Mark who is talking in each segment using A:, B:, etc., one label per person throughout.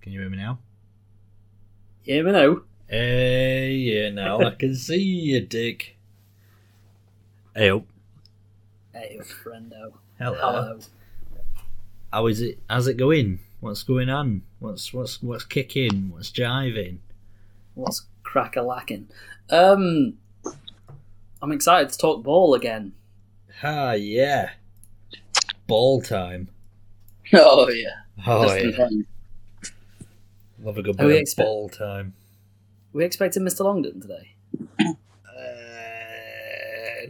A: Can you hear me now?
B: Hear me now?
A: Hey, yeah, now I can see you, Dick. Hey, oh,
B: Hey, friendo.
A: hello.
B: Hello.
A: How is it? How's it going? What's going on? What's what's what's kicking? What's jiving?
B: What's crack a lacking? Um, I'm excited to talk ball again.
A: Ah, yeah. Ball time.
C: Oh yeah.
A: Oh,
C: Just
A: yeah.
C: Time.
A: Love a good
B: Are we
A: bit of
B: expect-
A: ball time.
B: We expecting Mr. Longdon today.
A: Uh,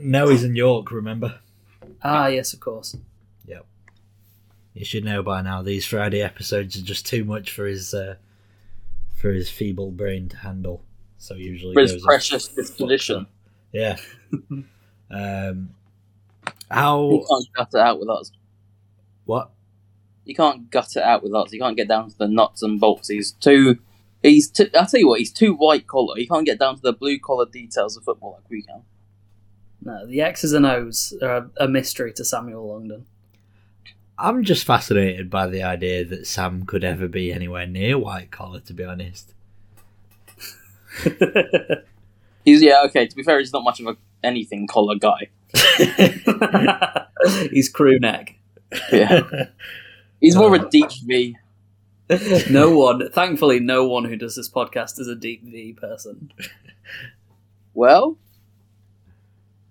A: no, he's in York, remember?
B: Ah, yes, of course. Yep.
A: You should know by now these Friday episodes are just too much for his uh, for his feeble brain to handle. So usually
C: For his precious disposition.
A: Yeah. um,
C: You
A: how
C: can't gut it out with us.
A: what?
C: You can't gut it out with us. You can't get down to the nuts and bolts. He's too. He's. Too, I'll tell you what. He's too white collar. He can't get down to the blue collar details of football like we can.
B: No, the X's and O's are a, a mystery to Samuel Longdon.
A: I'm just fascinated by the idea that Sam could ever be anywhere near white collar. To be honest,
C: He's yeah. Okay. To be fair, he's not much of a anything collar guy.
B: He's crew neck.
C: Yeah. He's more of a deep V.
B: No one, thankfully, no one who does this podcast is a deep V person.
C: Well,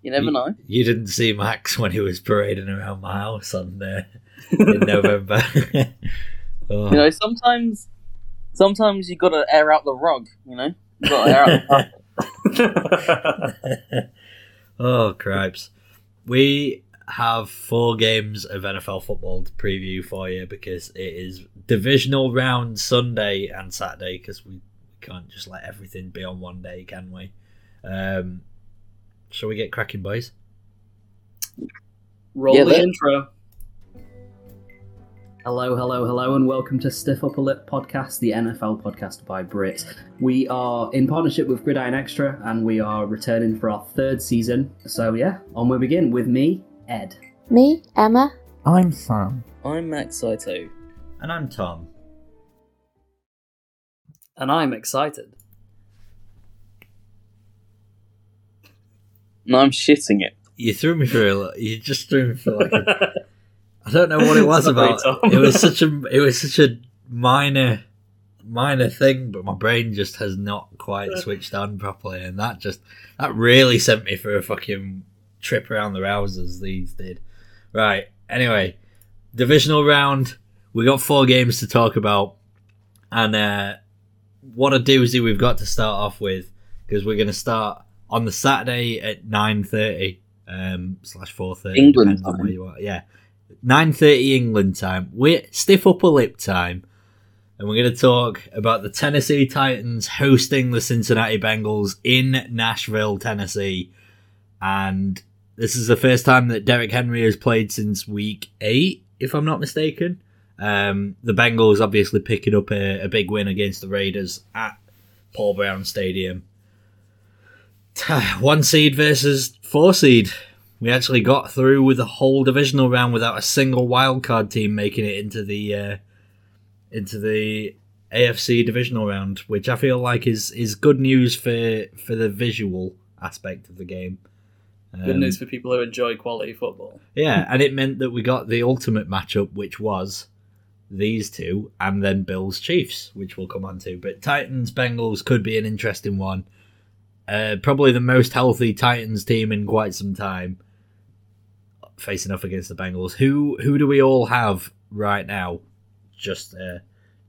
C: you never
A: You-
C: know.
A: you didn't see Max when he was parading around my house on uh, in November. oh.
C: You know, sometimes, sometimes you got to air out the rug. You know, you got to air out the rug.
A: oh, cripes. We have four games of NFL football to preview for you because it is divisional round Sunday and Saturday because we can't just let everything be on one day, can we? Um, shall we get cracking, boys?
B: Roll
C: Yeah,
B: the
C: that-
B: intro. Hello, hello, hello, and welcome to Stiff Upper Lip Podcast, the NFL podcast by Brit. We are in partnership with Gridiron Extra, and we are returning for our third season. So yeah, on we begin with me, Ed.
D: Me, Emma.
A: I'm Sam.
C: I'm Max Saito.
A: And I'm Tom.
B: And I'm excited.
C: And I'm shitting it.
A: You threw me for a li- you just threw me for like a I don't know what it was
B: Sorry,
A: about.
B: Tom.
A: It was such a it was such a minor minor thing, but my brain just has not quite switched on properly, and that just that really sent me for a fucking trip around the rousers. These did right. Anyway, divisional round. We got four games to talk about, and uh, what a doozy we've got to start off with because we're going to start on the Saturday at nine thirty um, slash four thirty.
C: England time.
A: where you are. Yeah, nine thirty England time. We're stiff upper lip time, and we're going to talk about the Tennessee Titans hosting the Cincinnati Bengals in Nashville, Tennessee, and this is the first time that Derrick Henry has played since week eight, if I'm not mistaken. Um, the Bengals obviously picking up a, a big win against the Raiders at Paul Brown Stadium. One seed versus four seed. We actually got through with the whole divisional round without a single wildcard team making it into the uh, into the AFC divisional round, which I feel like is is good news for for the visual aspect of the game.
B: Good
A: Um,
B: news for people who enjoy quality football.
A: yeah, and it meant that we got the ultimate matchup, which was these two, and then Bills Chiefs, which we'll come on to. But Titans Bengals could be an interesting one. Uh, probably the most healthy Titans team in quite some time, facing off against the Bengals. Who who do we all have right now? Just uh,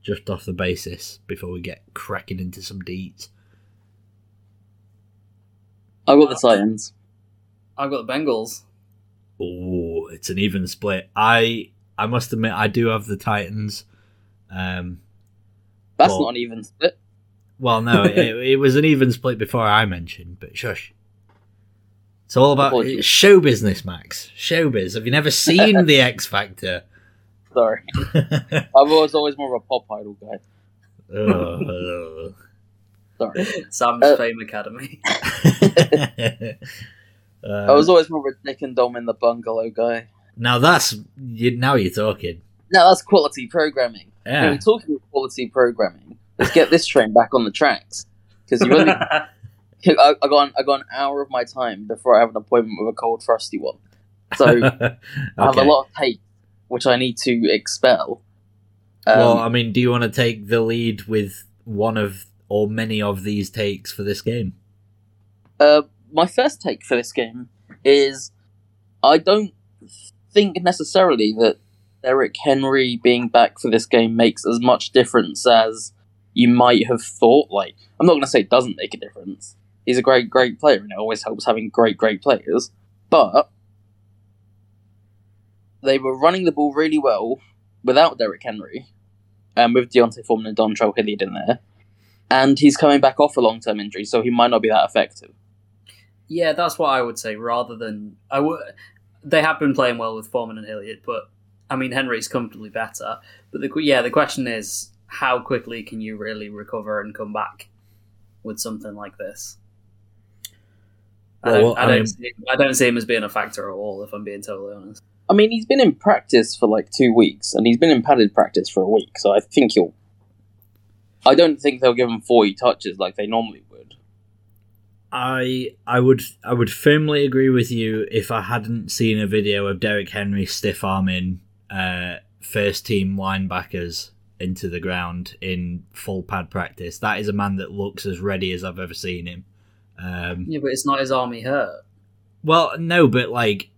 A: just off the basis before we get cracking into some deets.
C: I've got the Titans.
B: I've got the Bengals.
A: Oh, it's an even split. I I must admit I do have the Titans. Um,
C: That's
A: Well-
C: not an even split.
A: well, no, it, it was an even split before I mentioned, but shush. It's all about
C: Apologies.
A: show business, Max. Showbiz. Have you never seen the X Factor?
C: Sorry. I was always more of a pop idol guy.
A: Ugh.
C: Sorry.
B: Sam's
C: Uh,
B: Fame Academy.
A: Uh,
C: I was always more of a Dick and Dom in the bungalow guy.
A: now that's you, now you're talking.
C: Now that's quality programming.
A: Yeah.
C: Anyway, talking quality programming, let's get this train back on the tracks. Because you only, I, I got an, I got an hour of my time before I have an appointment with a cold, frosty one. So I have a lot of tape which I need to expel. Um,
A: well, I mean, do you want to take the lead with one of or many of these takes for this game?
C: Uh, my first take for this game is I don't think necessarily that Derrick Henry being back for this game makes as much difference as you might have thought. Like, I'm not going to say it doesn't make a difference. He's a great, great player, and it always helps having great, great players. But they were running the ball really well without Derrick Henry, and with D'Onta Foreman and Dontrell Hilliard in there. And he's coming back off a long term injury, so he might not be that effective.
B: Yeah, that's what I would say. Rather than I would, they have been playing well with Foreman and Hilliard, but I mean Henry's comfortably better. But the yeah, the question is how quickly can you really recover and come back with something like this? I don't, I,
A: I
B: don't
A: mean-
B: see, I don't see him as being a factor at all. If I'm being totally honest.
C: I mean, he's been in practice for like two weeks, and he's been in padded practice for a week, so I think he'll. I don't think they'll give him 40 touches like they normally would.
A: I I would I would firmly agree with you if I hadn't seen a video of Derrick Henry stiff arming uh, first team linebackers into the ground in full pad practice. That is a man that looks as ready as I've ever seen him. Um,
B: Yeah, but it's not his army hurt.
A: well, no, but like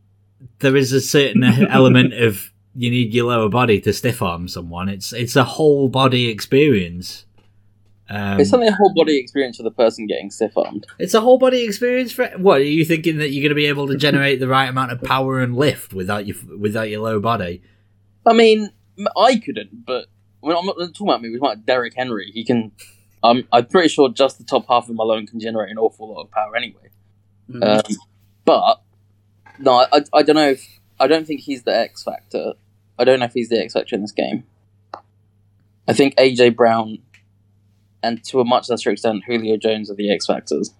A: there is a certain element of you need your lower body to stiff arm someone. It's it's a whole body experience. Um,
C: it's something a whole body experience for the person getting stiff armed.
A: It's a whole body experience for what? Are you thinking that you're going to be able to generate the right amount of power and lift without your without your low body?
C: I mean, I couldn't, but when I'm not talking about me, we're talking about Derrick Henry. He can. Um, I'm pretty sure just the top half of him alone can generate an awful lot of power anyway.
B: Mhm.
C: Um, but no, I, I don't know if I don't think he's the X factor. I don't know if he's the X factor in this game. I think AJ Brown and to a much lesser extent Julio Jones are the X factors.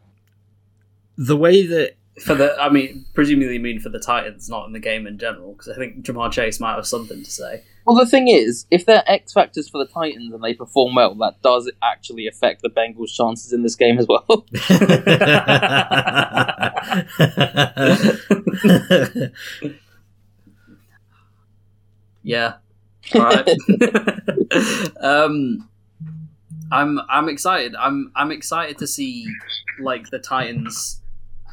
A: The way that
B: for the, I mean, presumably you mean for the Titans, not in the game in general, because I think Ja'Marr Chase might have something to say.
C: Well, the thing is, if they're X factors for the Titans and they perform well, that does actually affect the Bengals' chances in this game as well.
B: Yeah. All right. um, I'm I'm excited. I'm I'm excited to see like the Titans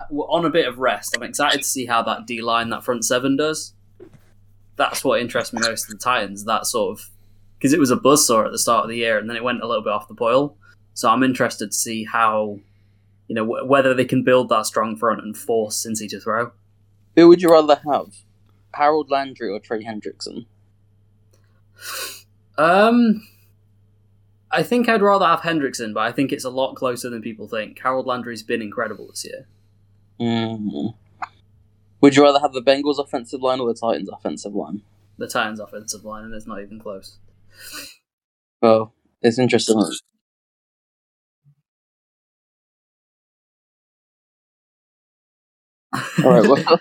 B: on a bit of rest. I'm excited to see how that D line, that front seven does. That's what interests me most of the Titans. That sort of because it was a buzzsaw at the start of the year, and then it went a little bit off the boil. So I'm interested to see how you know wh- whether they can build that strong front and force Cincy to throw.
C: Who would you rather have, Harold Landry or Trey Hendrickson?
B: Um, I think I'd rather have Hendrickson, but I think it's a lot closer than people think. Harold Landry's been incredible this year.
C: Mm. Would you rather have the Bengals' offensive line or the Titans' offensive line?
B: The Titans' offensive line, and it's not even close.
C: Well, it's interesting. All right, well,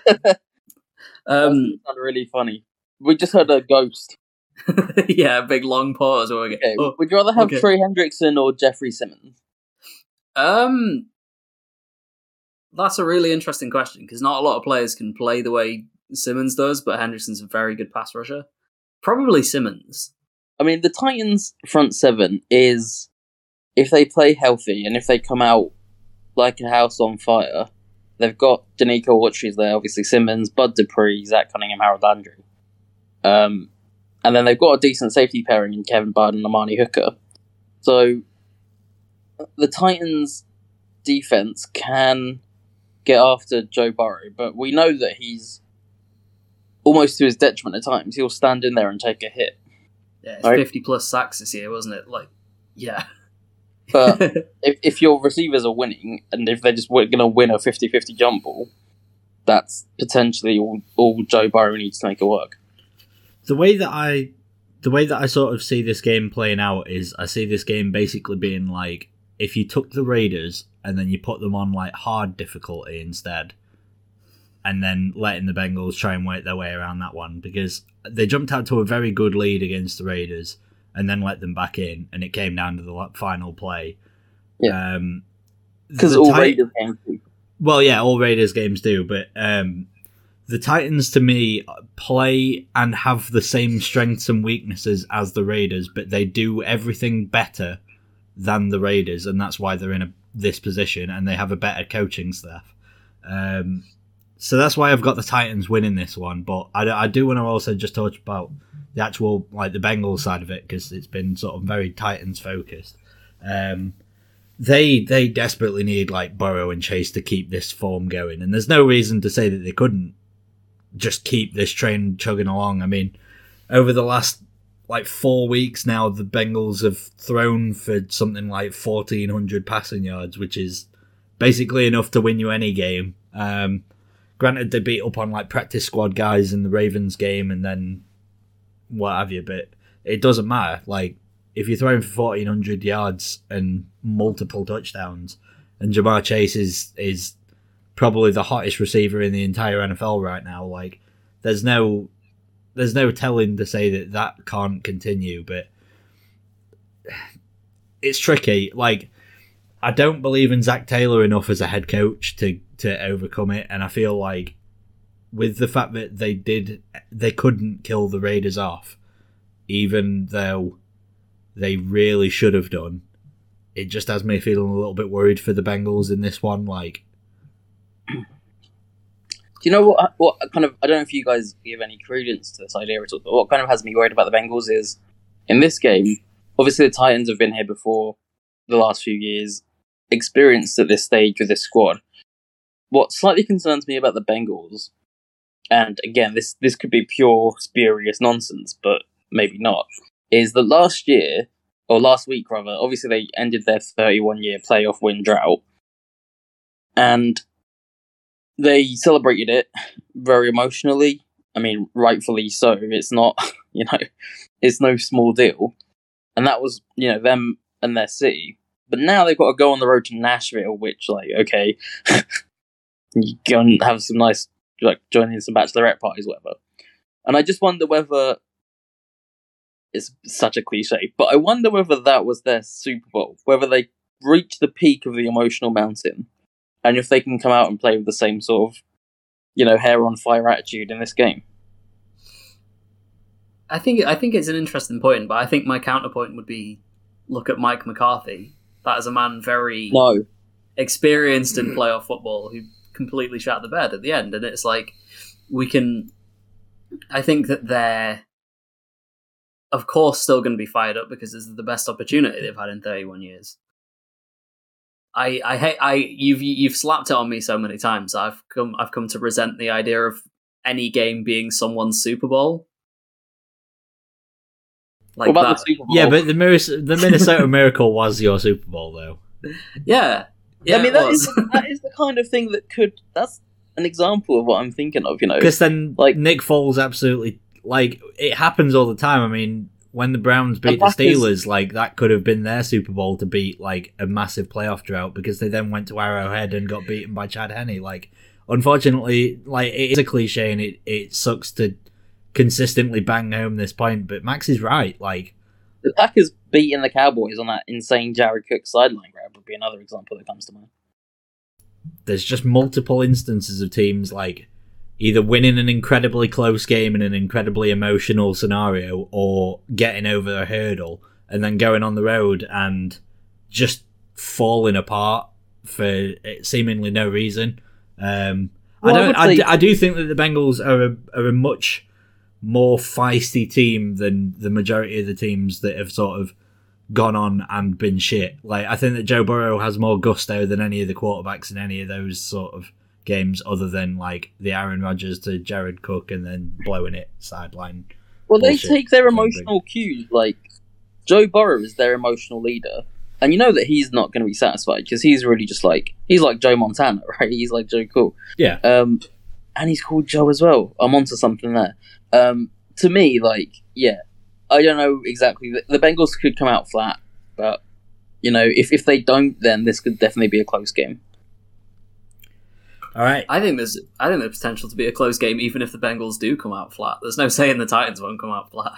B: Um,
C: really funny. We just heard a ghost.
B: yeah, big long pause. Where we get,
C: Okay,
B: oh,
C: would you rather have
B: okay.
C: Trey Hendrickson or Jeffrey Simmons?
B: um, that's a really interesting question because not a lot of players can play the way Simmons does, but Hendrickson's a very good pass rusher. Probably Simmons.
C: I mean, the Titans' front seven is if they play healthy and if they come out like a house on fire, they've got Denico Autry's there, obviously Simmons, Bud Dupree, Zach Cunningham, Harold Landry. Um, and then they've got a decent safety pairing in Kevin Bud and Amani Hooker. So the Titans' defense can get after Joe Burrow, but we know that he's almost to his detriment at times. He'll stand in there and take a hit.
B: Yeah, it's
C: Right.
B: 50 plus sacks this year, wasn't it? Like, yeah.
C: But if, if your receivers are winning and if they're just going to win a 50-50 jump ball, that's potentially all, all Joe Burrow needs to make it work.
A: The way that I the way that I sort of see this game playing out is I see this game basically being like if you took the Raiders and then you put them on like hard difficulty instead, and then letting the Bengals try and work their way around that one because they jumped out to a very good lead against the Raiders and then let them back in, and it came down to the final play.
C: Yeah.
A: Um,
C: Because
A: the
C: all Raiders games do.
A: well, yeah, all Raiders games do, but um, the Titans to me play and have the same strengths and weaknesses as the Raiders, but they do everything better than the Raiders, and that's why they're in a, this position, and they have a better coaching staff. Um, so that's why I've got the Titans winning this one, but I, I do want to also just talk about the actual like the Bengals side of it because it's been sort of very Titans focused. Um, they they desperately need like Burrow and Chase to keep this form going, and there's no reason to say that they couldn't just keep this train chugging along. I mean, over the last like four weeks now, the Bengals have thrown for something like fourteen hundred passing yards, which is basically enough to win you any game. Um, granted, they beat up on like practice squad guys in the Ravens game, and then what have you, but it doesn't matter. Like if you're throwing for fourteen hundred yards and multiple touchdowns, and Ja'Marr Chase is is probably the hottest receiver in the entire NFL right now. Like there's no there's no telling to say that that can't continue, but it's tricky. Like I don't believe in Zac Taylor enough as a head coach to to overcome it, and I feel like with the fact that they did they couldn't kill the Raiders off, even though they really should have done. It just has me feeling a little bit worried for the Bengals in this one. Like,
C: Do you know what? What kind of? I don't know if you guys give any credence to this idea at all. But what kind of has me worried about the Bengals is in this game. Obviously, the Titans have been here before the last few years, experienced at this stage with this squad. What slightly concerns me about the Bengals, and again, this this could be pure spurious nonsense, but maybe not, is that last year or last week rather, obviously they ended their 31 year playoff win drought, and they celebrated it very emotionally. I mean, rightfully so. It's not, you know, it's no small deal. And that was, you know, them and their city. But now they've got to go on the road to Nashville, which, like, okay, you go and have some nice, like, joining some bachelorette parties, whatever. And I just wonder whether it's such a cliche, but I wonder whether that was their Super Bowl, whether they reached the peak of the emotional mountain and if they can come out and play with the same sort of, you know, hair on fire attitude in this game.
B: I think I think it's an interesting point, but I think my counterpoint would be look at Mike McCarthy. That is a man very
C: No,
B: experienced in hmm. playoff football who completely shot the bed at the end, and it's like we can. I think that they're, of course, still going to be fired up because this is the best opportunity they've had in 31 years. I I hate I you've you've slapped it on me so many times. I've come I've come to resent the idea of any game being someone's Super Bowl. Like
C: what about
B: that.
C: the Super Bowl?
A: yeah, but the Miris- the Minnesota Miracle was your Super Bowl though.
B: yeah, yeah.
C: I mean,
B: it
C: that
B: was.
C: is, that is the kind of thing that could. That's an example of what I'm thinking of, you know.
A: Because then,
C: Like-
A: like Nick Foles, absolutely like it happens all the time. I mean, when the Browns beat the,
C: is-
A: Steelers, like that could have been their Super Bowl to beat like a massive playoff drought because they then went to Arrowhead and got beaten by Chad Henne. Like, unfortunately, like it is a cliche and it it sucks to consistently bang home this point, but Max is right. Like,
C: The Packers beating the Cowboys on that insane Jared Cook sideline grab would be another example that comes to mind.
A: there's just multiple instances of teams like either winning an incredibly close game in an incredibly emotional scenario or getting over a hurdle and then going on the road and just falling apart for seemingly no reason. Um,
C: Well, I
A: I don't. I,
C: say-
A: d- I do think that the Bengals are a, are a much more feisty team than the majority of the teams that have sort of gone on and been shit. Like I think that Joe Burrow has more gusto than any of the quarterbacks in any of those sort of games, other than like the Aaron Rodgers to Jared Cook and then blowing it sideline.
C: Well, they take their emotional cues. Like Joe Burrow is their emotional leader, and you know that he's not going to be satisfied because he's really just like he's like Joe Montana, right? He's like Joe Cool.
A: Yeah.
C: Um, and he's called Joe as well. I'm onto something there. Um, to me, like, yeah, I don't know exactly. The, the Bengals could come out flat, but you know, if if they don't, then this could definitely be a close game.
A: All right.
B: I think there's I think there's potential to be a close game even if the Bengals do come out flat. There's no saying the Titans won't come out flat.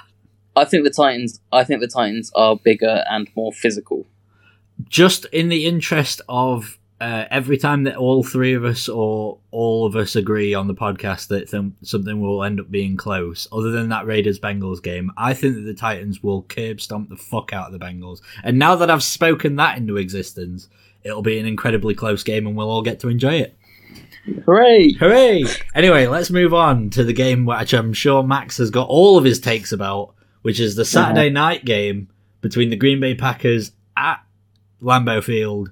C: I think the Titans. I think the Titans are bigger and more physical.
A: Just in the interest of uh, every time that all three of us or all of us agree on the podcast that th- something will end up being close, other than that Raiders Bengals game, I think that the Titans will curb stomp the fuck out of the Bengals. And now that I've spoken that into existence, it'll be an incredibly close game and we'll all get to enjoy it.
C: Hooray!
A: Hooray! Anyway, let's move on to the game which I'm sure Max has got all of his takes about, which is the Saturday night game between the Green Bay Packers at Lambeau Field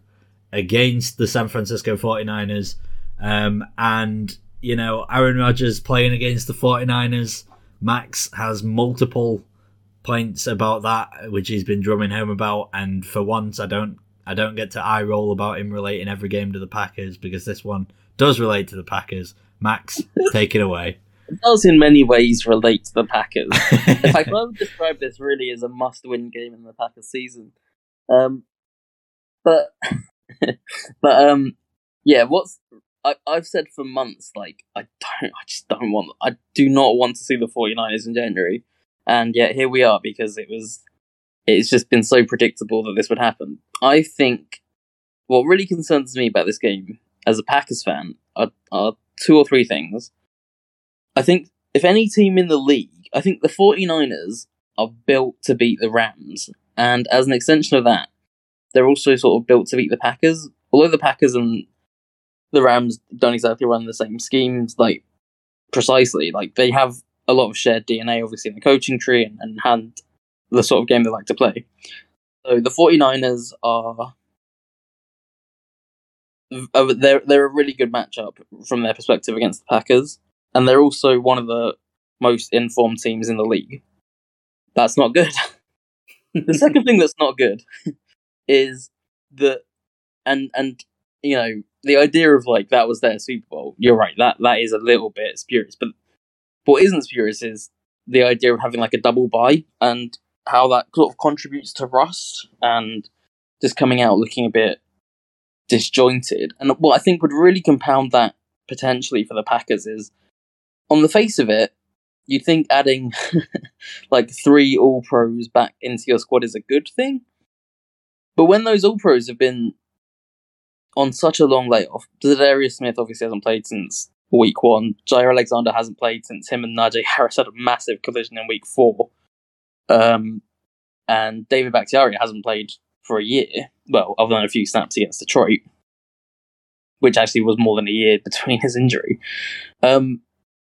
A: against the San Francisco 49ers. Um, and, you know, Aaron Rodgers playing against the 49ers. Max has multiple points about that, which he's been drumming home about. And for once, I don't, I don't get to eye roll about him relating every game to the Packers because this one does relate to the Packers. Max, take it away.
C: It does in many ways relate to the Packers. in fact, I would describe this really as a must-win game in the Packers season. Um, but but um, yeah. What's I, I've said for months, like I don't, I just don't want, I do not want to see the 49ers in January, and yet here we are because it was, it's just been so predictable that this would happen. I think what really concerns me about this game as a Packers fan are, are two or three things. I think if any team in the league, I think the 49ers are built to beat the Rams, and as an extension of that, they're also sort of built to beat the Packers. Although the Packers and the Rams don't exactly run the same schemes, like precisely, like they have a lot of shared DNA, obviously in the coaching tree and, and, and the sort of game they like to play. So the 49ers are they're they're a really good matchup from their perspective against the Packers, and they're also one of the most informed teams in the league. That's not good. the second thing that's not good is that and and you know the idea of like that was their Super Bowl. You're right. That that is a little bit spurious, but what isn't spurious is the idea of having like a double bye and how that sort of contributes to rust and just coming out looking a bit disjointed. And what I think would really compound that potentially for the Packers is on the face of it, you'd think adding like three all pros back into your squad is a good thing. But when those All Pros have been on such a long layoff, Za'Darius Smith obviously hasn't played since week one. Jaire Alexander hasn't played since him and Najee Harris had a massive collision in week four. Um, and David Bakhtiari hasn't played for a year. Well, other than a few snaps against Detroit, which actually was more than a year between his injury. Um,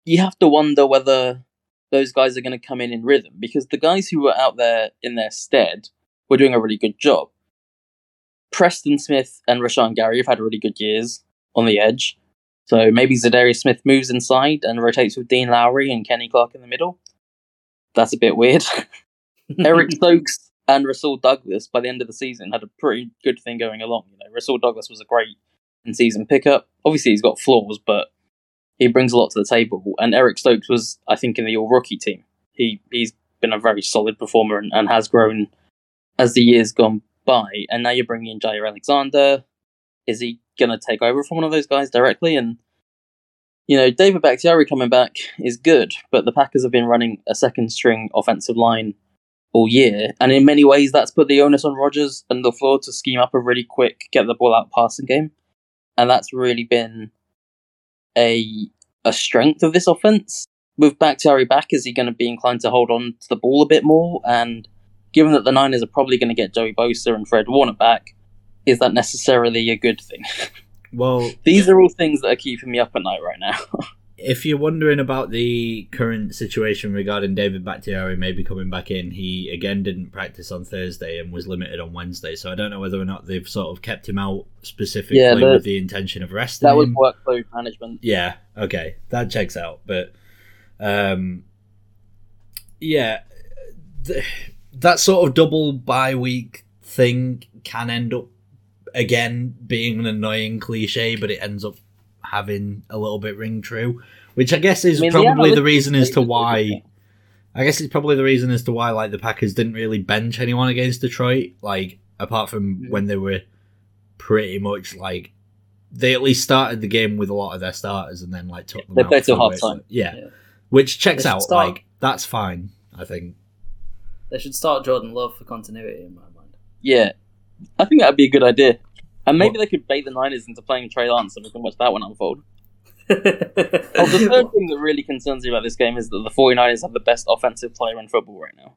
C: you have to wonder whether those guys are going to come in in rhythm because the guys who were out there in their stead were doing a really good job. Preston Smith and Rashan Gary have had really good years on the edge. So maybe Za'Darius Smith moves inside and rotates with Dean Lowry and Kenny Clark in the middle. That's a bit weird. Eric Stokes and Rasul Douglas by the end of the season had a pretty good thing going along. You know, Rasul Douglas was a great in-season pickup. Obviously, he's got flaws, but he brings a lot to the table. And Eric Stokes was, I think, in the All Rookie team. He he's been a very solid performer and, and has grown as the years gone by, and now you're bringing in Jaire Alexander. Is he going to take over from one of those guys directly? And you know, David Bakhtiari coming back is good, but the Packers have been running a second string offensive line all year, and in many ways, that's put the onus on Rodgers and LaFleur to scheme up a really quick, get the ball out passing game, and that's really been a a strength of this offense. With Bakhtiari back, is he going to be inclined to hold on to the ball a bit more and given that the Niners are probably going to get Joey Bosa and Fred Warner back, is that necessarily a good thing?
A: Well,
C: these are all things that are keeping me up at night right now.
A: if you're wondering about the current situation regarding David Bakhtiari maybe coming back in, he again didn't practice on Thursday and was limited on Wednesday. So I don't know whether or not they've sort of kept him out specifically
C: Yeah,
A: with the intention of resting
C: that was workload management.
A: Yeah, okay, that checks out. But um, yeah, th- that sort of double bye week thing can end up again being an annoying cliche, but it ends up having a little bit ring true, which I guess is
C: I mean,
A: probably the reason as to why. I guess it's probably the reason as to why like the Packers didn't really bench anyone against Detroit, like apart from
B: Yeah.
A: when they were pretty much like they at least started the game with a lot of their starters and then like took them
C: They
A: out
C: played till
A: a bit.
C: half-time.
A: Yeah.
B: Yeah.
A: which checks out.
B: start-
A: Like that's fine. I think.
B: They should start Jordan Love for continuity in my mind.
C: Yeah, I think that'd be a good idea. And maybe they could bait the Niners into playing Trey Lance and we can watch that one unfold. Oh, the third thing that really concerns me about this game is that the 49ers have the best offensive player in football right now.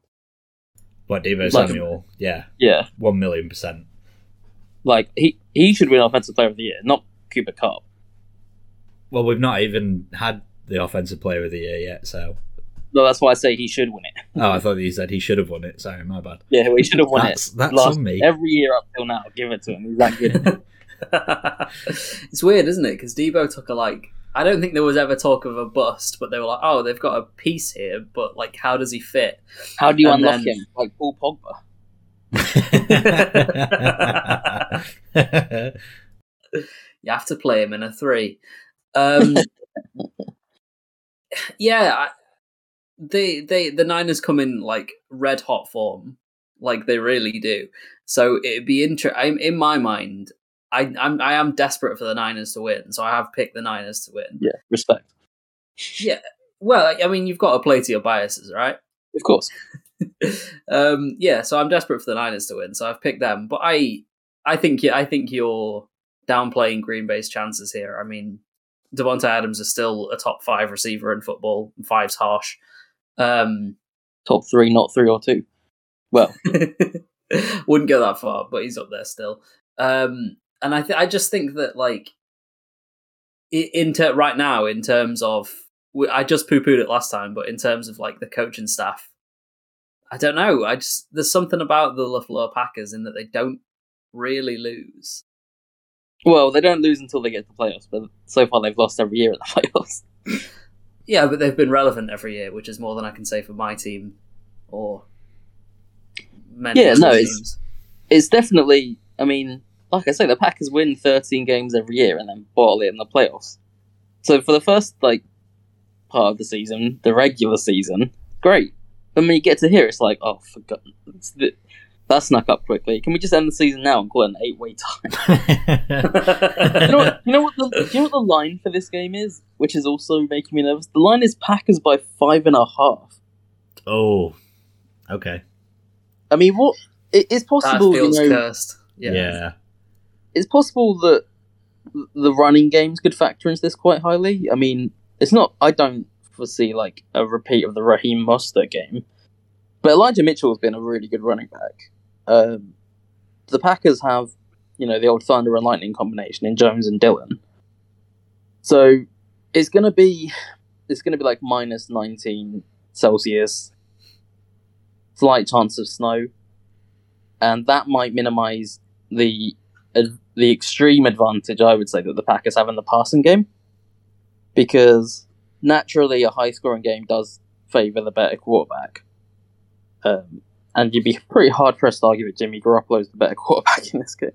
A: But Deebo
C: Like-
A: Samuel, yeah,
C: Yeah,
A: one million percent.
C: like he he should win Offensive Player of the Year, not Cooper Kupp.
A: Well, we've not even had the offensive player of the year yet, so.
C: No, that's why I say he should win it.
A: Oh, I thought you said he should have won it. Sorry, my bad.
C: Yeah, he should have won
A: That's
C: it.
A: that's
C: Last,
A: on me.
C: Every year up till now, give it to him. He's that good.
B: it's weird, isn't it? Because Deebo took a like. I don't think there was ever talk of a bust, but they were like, "Oh, they've got a piece here, but like, how does he fit?"
C: How do you
B: And
C: unlock
B: then-
C: him? Like Paul Pogba.
B: You have to play him in a three. Um, yeah, I, they they the Niners come in like red hot form, like they really do. So it'd be interesting. In my mind, I I'm I am desperate for the Niners to win, so I have picked the Niners to win.
C: Yeah, respect.
B: Yeah, well, I mean, you've got to play to your biases, right?
C: Of course.
B: um, yeah, so I'm desperate for the Niners to win, so I've picked them. But I, I think I think you're downplaying Green Bay's chances here. I mean, Davante Adams is still a top five receiver in football. Five's harsh. Um,
C: Top three, not three or two. Well,
B: wouldn't go that far, but he's up there still. Um, and I, th- I just think that like, in ter- right now, in terms of, I just poo pooed it last time, but in terms of like the coaching staff, I don't know. I just there's something about the LaFleur Packers in that they don't really lose.
C: well, they don't lose until they get to the playoffs, but so far they've lost every year in the playoffs.
B: Yeah, but they've been relevant every year, which is more than I can say for my team or many
C: Yeah, no, it's-
B: teams.
C: It's definitely. I mean, like I say, the Packers win 13 games every year and then bottle it in the playoffs. So for the first like part of the season, the regular season, great. But when you get to here, it's like, oh, forgot. It's the, that snuck up quickly. Can we just end the season now and call it an eight-way tie? you know what? You know what? The, you know what the line for this game is, which is also making me nervous. The line is Packers by five and a half.
A: oh, okay.
C: I mean, what? It, it's
B: That
C: possible. You know,
B: cursed.
A: Yeah.
B: Yeah.
C: it's possible that the running games could factor into this quite highly. I mean, it's not. I don't foresee like a repeat of the Raheem Mostert game, but Elijah Mitchell has been a really good running back. Um, the Packers have, you know, the old Thunder and Lightning combination in Jones and Dillon. So it's gonna be, it's gonna be like minus nineteen Celsius, slight chance of snow, and that might minimize the ad- the extreme advantage I would say that the Packers have in the passing game, because naturally a high scoring game does favour the better quarterback, um, and you'd be pretty hard pressed to argue that Jimmy Garoppolo is the better quarterback in this game.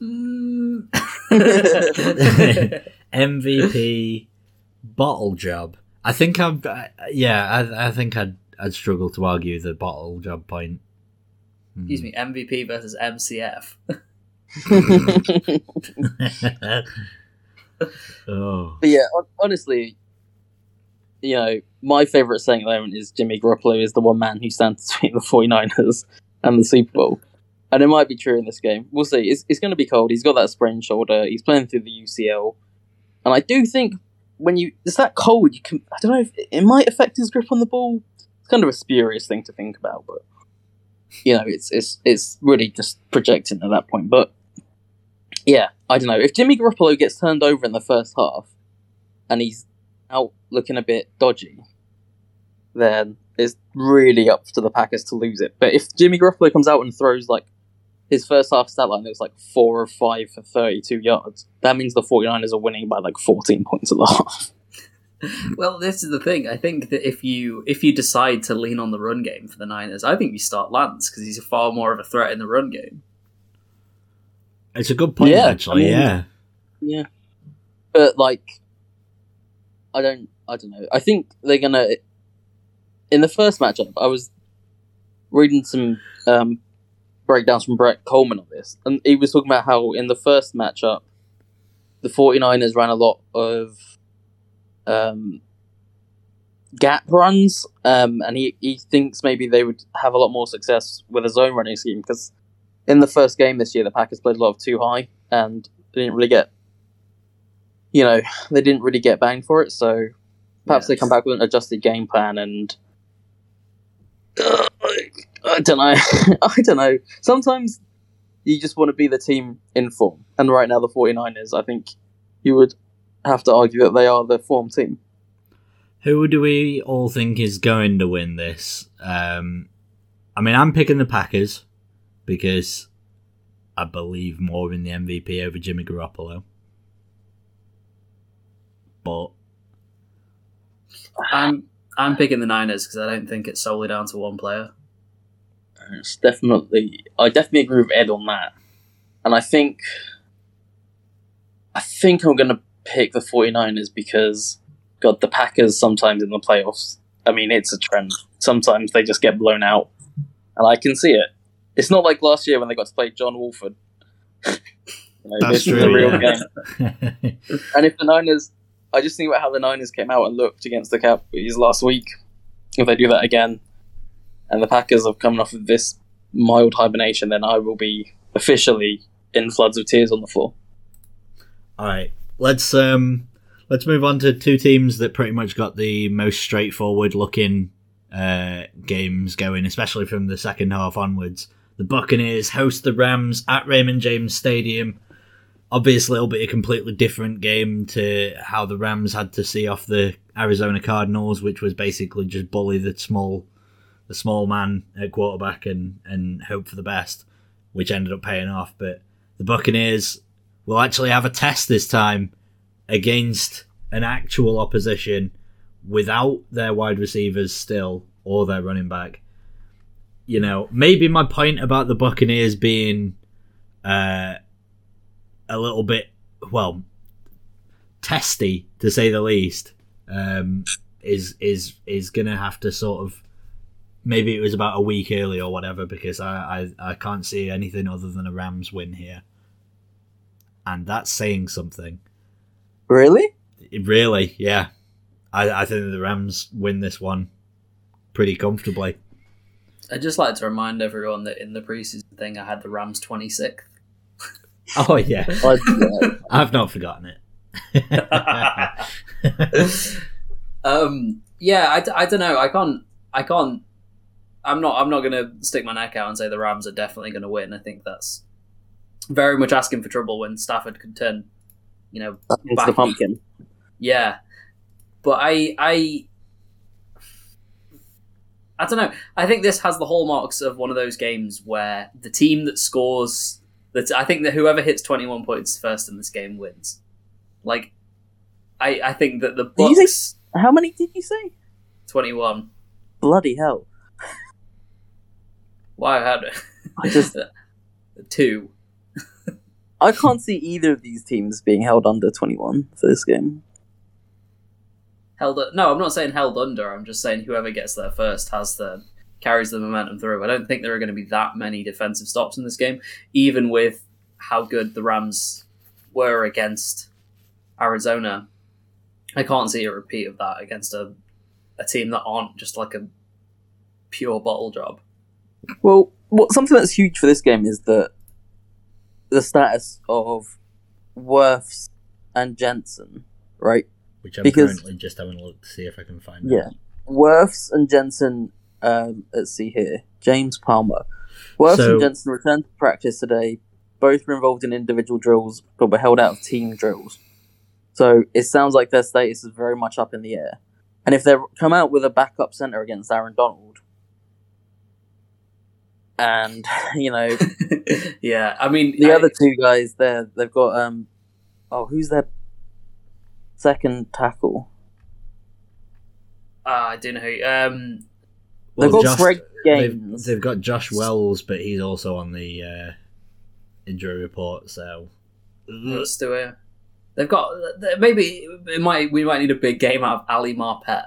B: Mm.
A: MVP bottle job. I think I'm. I- Yeah, I, I think I'd I'd struggle to argue the bottle job point. Hmm.
B: Excuse me, MVP versus MCF.
A: oh,
C: But yeah, honestly, you know, my favourite saying at the moment is Jimmy Garoppolo is the one man who stands between the 49ers and the Super Bowl. And it might be true in this game. We'll see. It's, it's going to be cold. He's got that sprained shoulder. He's playing through the UCL. And I do think when you. It's that cold, you can. I don't know if it might affect his grip on the ball. It's kind of a spurious thing to think about, but. You know, it's it's it's really just projecting at that point. But yeah, I don't know. If Jimmy Garoppolo gets turned over in the first half, and he's out looking a bit dodgy, then it's really up to the Packers to lose it. But if Jimmy Garoppolo comes out and throws like his first half stat line looks like four or five for 32 yards, that means the 49ers are winning by like 14 points at the half.
B: Well, this is the thing. I think that if you if you decide to lean on the run game for the Niners, I think you start Lance because he's far more of a threat in the run game.
A: it's a good point.
C: Yeah,
A: actually,
C: I mean-
A: yeah.
C: Yeah. But like I don't I don't know. I think they're gonna in the first matchup I was reading some um breakdowns from Brett Kollmann on this, and he was talking about how in the first matchup, the 49ers ran a lot of um, gap runs, um, and he, he thinks maybe they would have a lot more success with a zone running scheme because in the first game this year, the Packers played a lot of two high and they didn't really get, you know, they didn't really get banged for it. So perhaps
B: Yeah.
C: they come back with an adjusted game plan and. I don't know. I don't know. Sometimes you just want to be the team in form. And right now, the 49ers, I think you would have to argue that they are the form team.
A: Who do we all think is going to win this? Um, I mean, I'm picking the Packers because I believe more in the MVP over Jimmy Garoppolo. But
B: I'm I'm picking the Niners because I don't think it's solely down to one player.
C: It's definitely, I definitely agree with Ed on that. And I think, I think I'm going to pick the 49ers because, God, the Packers sometimes in the playoffs, I mean, it's a trend. Sometimes they just get blown out. And I can see it. It's not like last year when they got to play John Wolford. you know,
A: That's
C: this is a
A: true,
C: real
A: yeah.
C: game. And if the Niners, I just think about how the Niners came out and looked against the Cowboys last week. If they do that again, and the Packers have come off of this mild hibernation, then I will be officially in floods of tears on the floor.
A: all right, let's um, let's move on to two teams that pretty much got the most straightforward looking uh, games going, especially from the second half onwards. The Buccaneers host the Rams at Raymond James Stadium. Obviously, it'll be a completely different game to how the Rams had to see off the Arizona Cardinals, which was basically just bully the small, the small man at quarterback and and hope for the best, which ended up paying off. But the Buccaneers will actually have a test this time against an actual opposition without their wide receivers still or their running back. You know, maybe my point about the Buccaneers being uh, a little bit, well, testy to say the least, um, is is is gonna have to sort of maybe it was about a week early or whatever because I, I, I can't see anything other than a Rams win here, and that's saying something.
C: Really?
A: Really, yeah. I, I think the Rams win this one pretty comfortably.
B: I'd just like to remind everyone that in the preseason thing, I had the Rams 26th.
A: Oh yeah,
C: I, yeah.
A: I've not forgotten it.
B: um, yeah, I, I don't know. I can't. I can't. I'm not. I'm not going to stick my neck out and say the Rams are definitely going to win. I think that's very much asking for trouble when Stafford could turn, you know,
C: Into
B: back-
C: the pumpkin.
B: Yeah, but I, I, I don't know. I think this has the hallmarks of one of those games where the team that scores, I think that whoever hits twenty one points first in this game wins. Like, I, I think that the
C: say- How many did you say?
B: twenty one.
C: Bloody hell.
B: Why had
C: I just-
B: two?
C: I can't see either of these teams being held under 21 for this game.
B: Held no, I'm not saying held under. I'm just saying whoever gets there first has the carries the momentum through. I don't think there are going to be that many defensive stops in this game, even with how good the Rams were against Arizona. I can't see a repeat of that against a a team that aren't just like a pure bottle job.
C: Well, what something that's huge for this game is that the status of Wirfs and Jensen, right?
A: Which I'm
C: Because-
A: currently just having a look to see if I can find.
C: Yeah. Wirfs and Jensen, um, let's see here. James Palmer. Wirfs
A: So-
C: and Jensen returned to practice today. Both were involved in individual drills, but were held out of team drills. So it sounds like their status is very much up in the air. And if they come out with a backup center against Aaron Donald, and you know
B: yeah, I mean
C: the
B: I-
C: other two guys there, they've got um, oh, who's their second tackle?
B: Ah, I don't know who. Um,
C: They've
A: Well,
C: got
A: Josh-
C: Greg
A: they've,
C: Gaines.
A: they've got Josh Wells, but he's also on the uh, injury report. So
B: let's do it. They've got maybe it might we might need a big game out of Ali Marpet.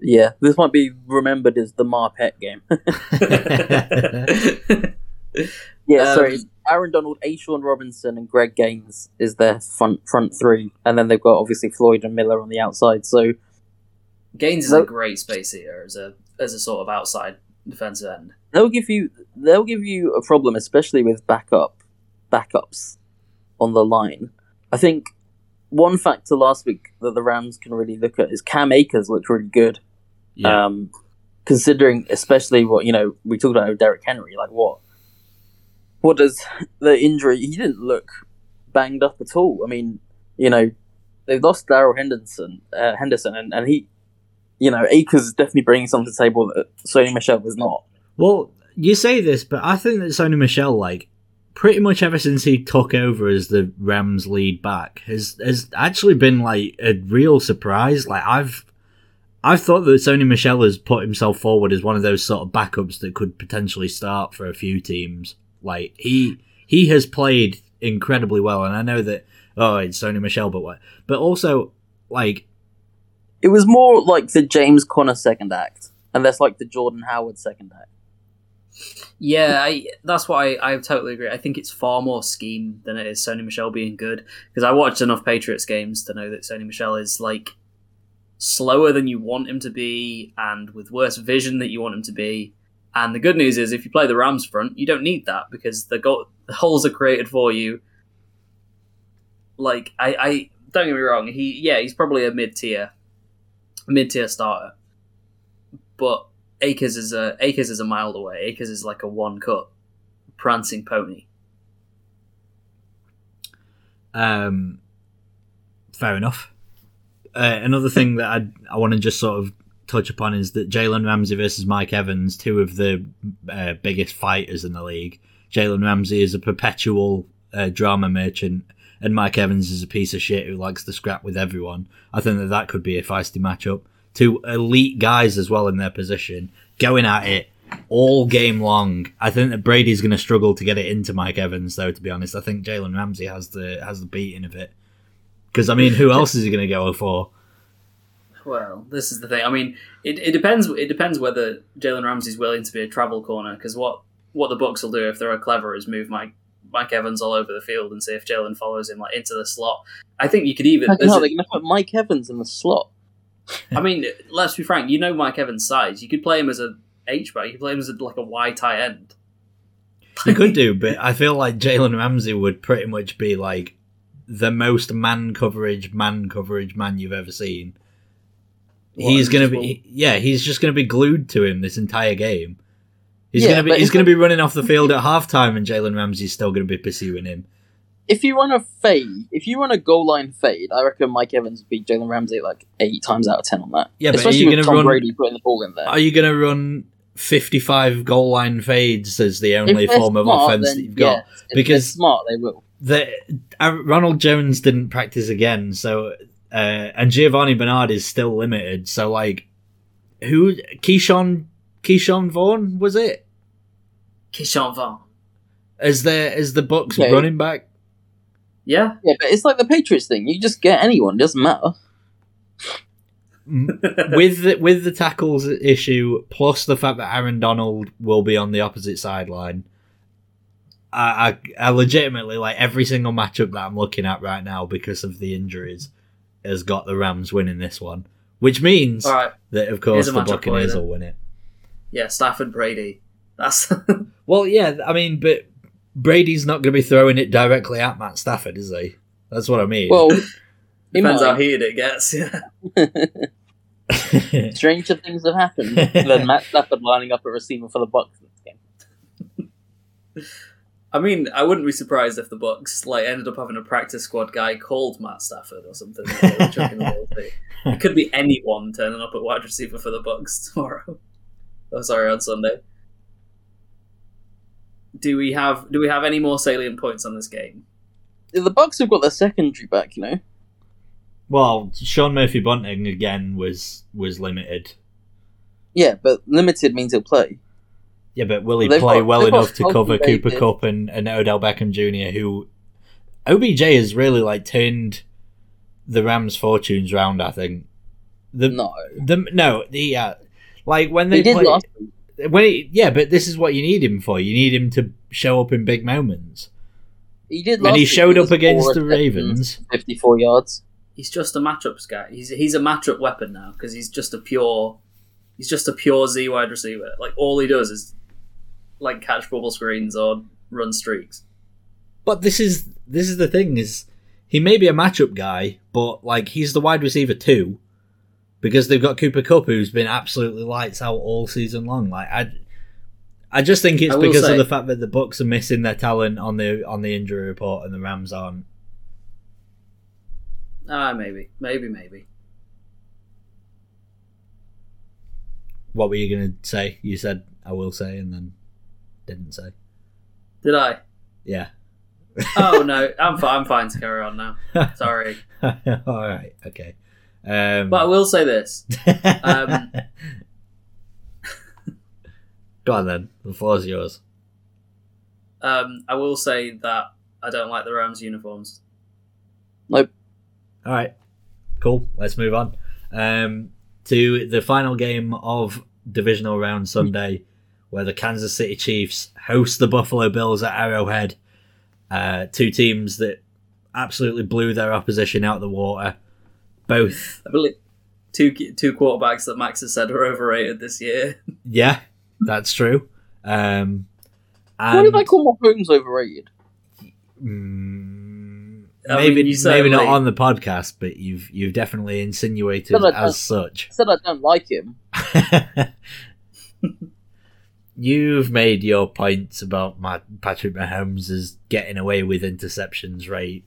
C: Yeah, this might be remembered as the Marpet game. Yeah,
B: Um,
C: sorry. Aaron Donald, A'Shawn Robinson, and Greg Gaines is their front front three, and then they've got obviously Floyd and Miller on the outside. So
B: Gaines is
C: No.
B: a great space eater as a as a sort of outside defensive end.
C: they'll give you they'll give you a problem, especially with backup backups on the line. I think one factor last week that the Rams can really look at is Cam Akers looked really good.
A: Yeah.
C: Um, considering especially what you know we talked about with Derrick Henry, like what what does the injury? He didn't look banged up at all. I mean, you know, they've lost Darrell Henderson, uh, Henderson, and, and he, you know, Akers is definitely bringing something to the table that Sony Michel was not.
A: Well, you say this, but I think that Sony Michel, like, pretty much ever since he took over as the Rams lead back, has has actually been like a real surprise. Like I've I've thought that Sony Michel has put himself forward as one of those sort of backups that could potentially start for a few teams. Like he he has played incredibly well, and I know that oh it's Sony Michel, but what? But also like
C: It was more like the James Conner second act, and that's like the Jordan Howard second act.
B: Yeah, I, that's why I, I totally agree. I think it's far more scheme than it is Sony Michel being good. Because I watched enough Patriots games to know that Sony Michel is like slower than you want him to be, and with worse vision that you want him to be. And the good news is, if you play the Rams front, you don't need that because the the holes are created for you. Like I, I don't get me wrong, he yeah, he's probably a mid tier, mid tier starter, but Akers is a Akers is a mile away. Akers is like a one cut prancing pony.
A: Um, fair enough. Uh, another thing that I I want to just sort of touch upon is that Jalen Ramsey versus Mike Evans, two of the uh, biggest fighters in the league. Jalen Ramsey is a perpetual uh, drama merchant, and Mike Evans is a piece of shit who likes to scrap with everyone. I think that that could be a feisty matchup. Two elite guys as well in their position, going at it all game long. I think that Brady's going to struggle to get it into Mike Evans, though. To be honest, I think Jalen Ramsey has the has the beating of it. Because I mean, who else is he going to go for?
B: Well, this is the thing. I mean, it, it depends. It depends whether Jalen Ramsey's willing to be a travel corner. Because what what the Bucks will do if they're clever is move Mike Mike Evans all over the field and see if Jalen follows him like into the slot. I think you could even.
C: How
B: there's
C: are
B: a-
C: they going to put Mike Evans in the slot?
B: I mean, let's be frank. You know Mike Evans' size. You could play him as a H back. You could play him as a, like a Y tight end.
A: You could do, but I feel like Jalen Ramsey would pretty much be like the most man coverage, man coverage man you've ever seen.
B: What,
A: he's gonna be, yeah, he's just gonna be glued to him this entire game. He's
C: Yeah,
A: gonna be, he's gonna be running off the field at halftime, and Jalen Ramsey's still gonna be pursuing him.
C: If you run a fade, if you run a goal line fade, I reckon Mike Evans beat Jalen Ramsey like eight times out of ten on that.
A: Yeah, but are
C: especially
A: you
C: with Tom
A: run-
C: Brady putting the ball in there.
A: Are you gonna run fifty-five goal line fades as the only form of
C: smart,
A: offense that you've got?
C: yes.
A: Because-
C: smart, they will.
A: the uh, Ronald Jones didn't practice again, so uh, and Giovani Bernard is still limited. So like, who Ke'Shawn Ke'Shawn Vaughn was it?
B: Ke'Shawn Vaughn.
A: As the as the Bucks
C: Yeah.
A: running back?
B: Yeah.
C: Yeah, but it's like the Patriots thing. You just get anyone. It doesn't matter.
A: With the, with the tackles issue, plus the fact that Aaron Donald will be on the opposite sideline. I, I, I legitimately like every single matchup that I'm looking at right now because of the injuries has got the Rams winning this one, which means
B: All right.
A: that of course the
B: matchup
A: Buccaneers will win it.
B: Yeah. Stafford Brady. That's
A: Well, yeah, I mean, but Brady's not going to be throwing it directly at Matt Stafford, is he? That's what I mean.
C: Well,
B: depends how heated it gets. Yeah.
C: Stranger things have happened than Matt Stafford lining up a receiver for the Bucks this game.
B: I mean, I wouldn't be surprised if the Bucks like ended up having a practice squad guy called Matt Stafford or something. that they were chucking the ball to. It could be anyone turning up at wide receiver for the Bucks tomorrow. Oh, sorry, on Sunday. Do we have do we have any more salient points on this game?
C: The Bucks have got their secondary back, you know.
A: well, Sean Murphy Bunting again was was limited.
C: Yeah, but limited means he'll play.
A: Yeah, but will he
C: They've
A: play
C: got-
A: well enough to cover Cooper
C: Davis.
A: Kupp and, and Odell Beckham Jr., who OBJ has really like turned the Rams' fortunes round. I think the
C: No,
A: the no the uh, like when they
C: they did
A: play,
C: last week.
A: when he, yeah, but this is what you need him for. You need him to show up in big moments.
C: He did.
A: When
C: last
A: he
C: week,
A: showed
C: was
A: up against the Ravens,
C: fifty-four yards.
B: He's just a matchups guy. He's he's a matchup weapon now because he's just a pure, he's just a pure Z wide receiver. Like all he does is like catch bubble screens or run streaks.
A: but this is this is the thing is he may be a matchup guy, but like he's the wide receiver too, because they've got Cooper Kupp who's been absolutely lights out all season long. Like I, I just think it's because
B: say-
A: of the fact that the Bucks are missing their talent on the on the injury report and the Rams aren't.
B: Ah, maybe, maybe, maybe.
A: What were you gonna say? You said I will say and then didn't say.
B: Did I?
A: Yeah.
B: Oh no, I'm fine. I'm fine to carry on now. Sorry,
A: All right. Okay. Um,
B: but I will say this. um,
A: Go on then. The floor's yours.
B: Um, I will say that I don't like the Rams uniforms.
C: Nope.
A: All right. Cool. Let's move on um, to the final game of divisional round Sunday, where the Kansas City Chiefs host the Buffalo Bills at Arrowhead. Uh, two teams that absolutely blew their opposition out of the water. Both,
B: I believe two two quarterbacks that Max has said are overrated this year.
A: yeah, that's true. Um, and
C: Why did I call Mahomes overrated?
A: Mm,
B: I
A: maybe
B: mean, you
A: maybe not on the podcast, but you've you've definitely insinuated as such.
C: I said I don't like him.
A: you've made your points about Ma- Patrick Mahomes as getting away with interceptions right?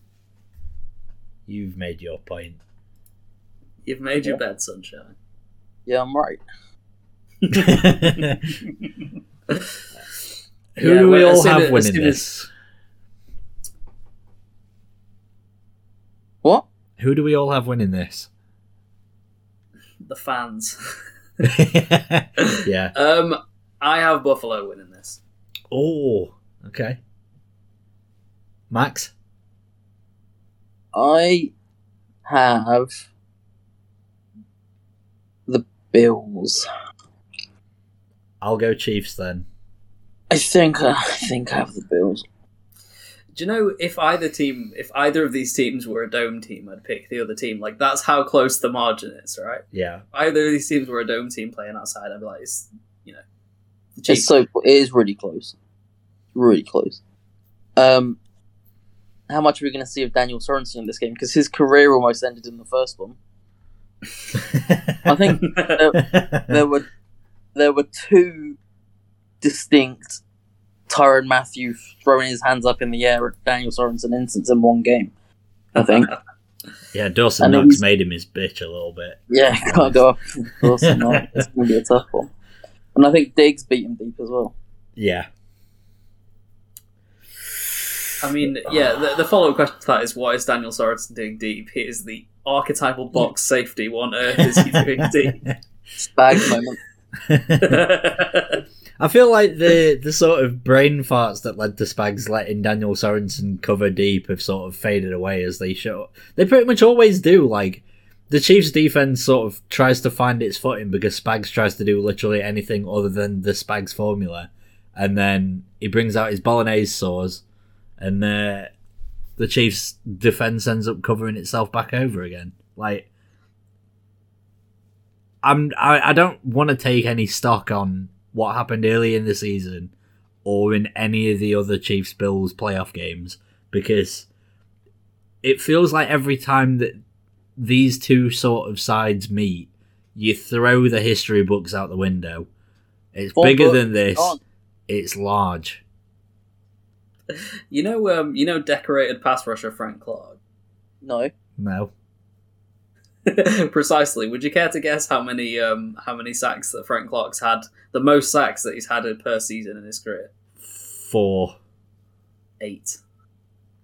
A: You've made your point.
B: You've made your
C: Yeah.
B: bed, sunshine.
C: Yeah, I'm right.
A: Who
B: Yeah,
A: do we
B: well,
A: all have
B: as- as
A: winning
B: soon as-
A: this?
C: What?
A: Who do we all have winning this?
B: the fans.
A: yeah.
B: um, I have Buffalo winning this.
A: Oh, okay. Max?
C: I have the Bills.
A: I'll go Chiefs then.
C: I think uh, I think I have the Bills.
B: Do you know if either team, if either of these teams were a dome team, I'd pick the other team. Like that's how close the margin is, right?
A: Yeah.
B: If either of these teams were a dome team playing outside, I'd be like, it's, you know, the
C: It's so it is really close, really close. Um, how much are we going to see of Daniel Sorensen in this game? Because his career almost ended in the first one. I think there were there were two distinct Tyrann Mathieu throwing his hands up in the air at Daniel Sorensen instance in one game. I think.
A: yeah, Dawson
C: And
A: Knox
C: he's-
A: made him his bitch a little bit.
C: yeah, can't go up. Of course not. It's going to be a tough one. And I think Diggs beat him deep as well.
A: Yeah.
B: I mean, yeah. The, the follow-up question to that is, what is Daniel Sorensen doing deep? He is the archetypal box safety. What on earth is he doing deep?
C: Spags moment.
A: I feel like the the sort of brain farts that led to Spags letting Daniel Sorensen cover deep have sort of faded away as they show. They pretty much always do. Like the Chiefs' defense sort of tries to find its footing because Spags tries to do literally anything other than the Spags formula, and then he brings out his bolognese sauce, and uh, the Chiefs' defense ends up covering itself back over again. Like I'm I, I don't want to take any stock on what happened early in the season or in any of the other Chiefs Bills playoff games because it feels like every time that these two sort of sides meet, you throw the history books out the window. It's
C: Four
A: bigger than this. It's large.
B: you know, um, you know, decorated pass rusher Frank Clark.
C: No.
A: No.
B: Precisely. Would you care to guess how many um, how many sacks that Frank Clark's had? The most sacks that he's had per season in his career.
A: Four.
B: Eight.